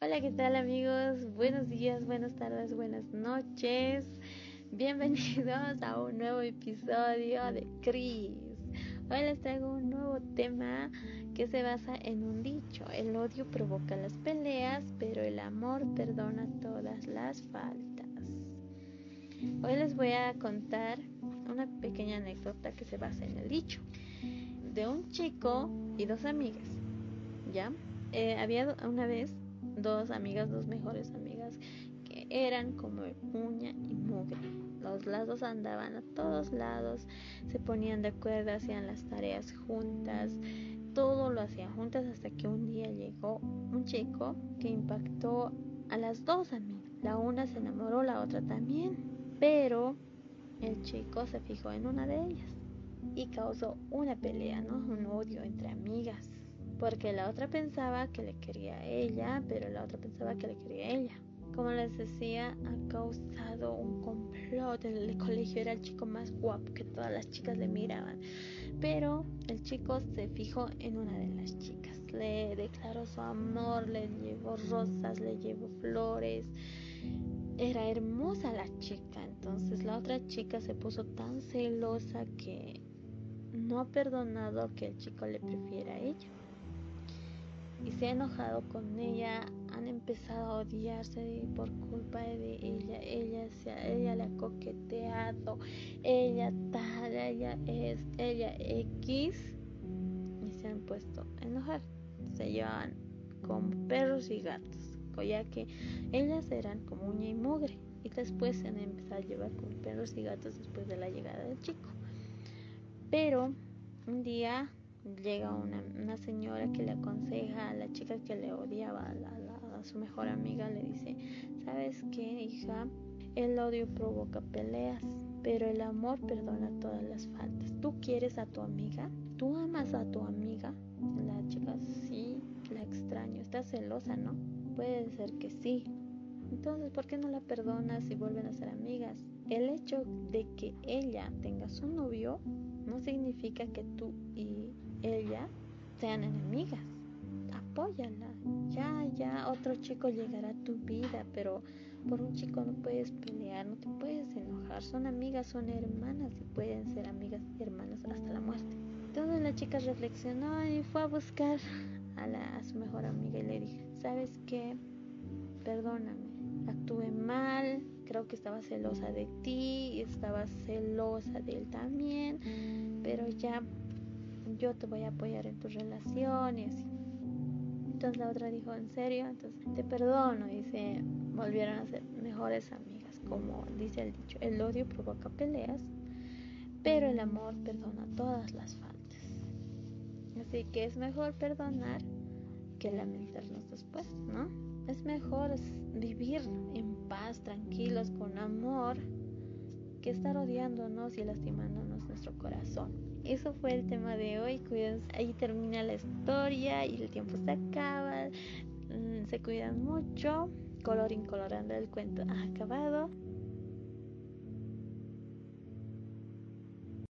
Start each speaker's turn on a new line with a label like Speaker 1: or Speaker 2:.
Speaker 1: Hola, ¿qué tal amigos? Buenos días, buenas tardes, buenas noches. Bienvenidos a un nuevo episodio de Cris. Hoy les traigo un nuevo tema que se basa en un dicho. El odio provoca las peleas, pero el amor perdona todas las faltas. Hoy les voy a contar una pequeña anécdota que se basa en el dicho de un chico y dos amigas. ¿Ya? Eh, había una vez dos amigas, dos mejores amigas que eran como uña y mugre. Los lados andaban a todos lados, se ponían de acuerdo, hacían las tareas juntas, todo lo hacían juntas hasta que un día llegó un chico que impactó a las dos amigas. La una se enamoró, la otra también, pero el chico se fijó en una de ellas y causó una pelea, ¿no? Un odio entre amigas porque la otra pensaba que le quería a ella, pero la otra pensaba que le quería a ella. Como les decía, ha causado un complot. En el colegio era el chico más guapo que todas las chicas le miraban. Pero el chico se fijó en una de las chicas. Le declaró su amor, le llevó rosas, le llevó flores. Era hermosa la chica. Entonces la otra chica se puso tan celosa que no ha perdonado que el chico le prefiera a ella y se ha enojado con ella, han empezado a odiarse por culpa de ella, ella se, ella le ha coqueteado, ella tal, ella es, ella X y se han puesto a enojar, se llevan como perros y gatos, ya que ellas eran como uña y mugre y después se han empezado a llevar como perros y gatos después de la llegada del chico. Pero un día llega una, una, señora que le aconseja a la chica que le odiaba a, a, su mejor amiga, le dice, ¿sabes qué, hija? El odio provoca peleas, pero el amor perdona todas las faltas. ¿Tú quieres a tu amiga? ¿Tú amas a tu amiga? La chica, sí, la extraño. Está celosa, ¿no? Puede ser que sí. Entonces, ¿por qué no la perdonas y vuelven a ser amigas? El hecho de que ella tenga su novio no significa que tú y ella sean enemigas. Apóyala. Ya, ya, otro chico llegará a tu vida, pero por un chico no puedes pelear, no te puedes enojar. Son amigas, son hermanas y pueden ser amigas y hermanas hasta la muerte. Entonces la chica reflexionó y fue a buscar a, la, a su mejor amiga y le dijo, ¿sabes qué? Perdóname, actué mal, creo que estaba celosa de ti, estaba celosa de él también, pero ya yo te voy a apoyar en tu relación y así. Entonces la otra dijo, ¿en serio? Entonces te perdono y se volvieron a ser mejores amigas. Como dice el dicho, el odio provoca peleas, pero el amor perdona todas las faltas. Así que es mejor perdonar que lamentarnos después, ¿no? Es mejor vivir en paz, tranquilos, con amor, que estar odiándonos y lastimándonos nuestro corazón. Eso fue el tema de hoy. Cuídense. Ahí termina la historia y el tiempo se acaba. Mm, se cuidan mucho. Color incolorando el cuento ha acabado.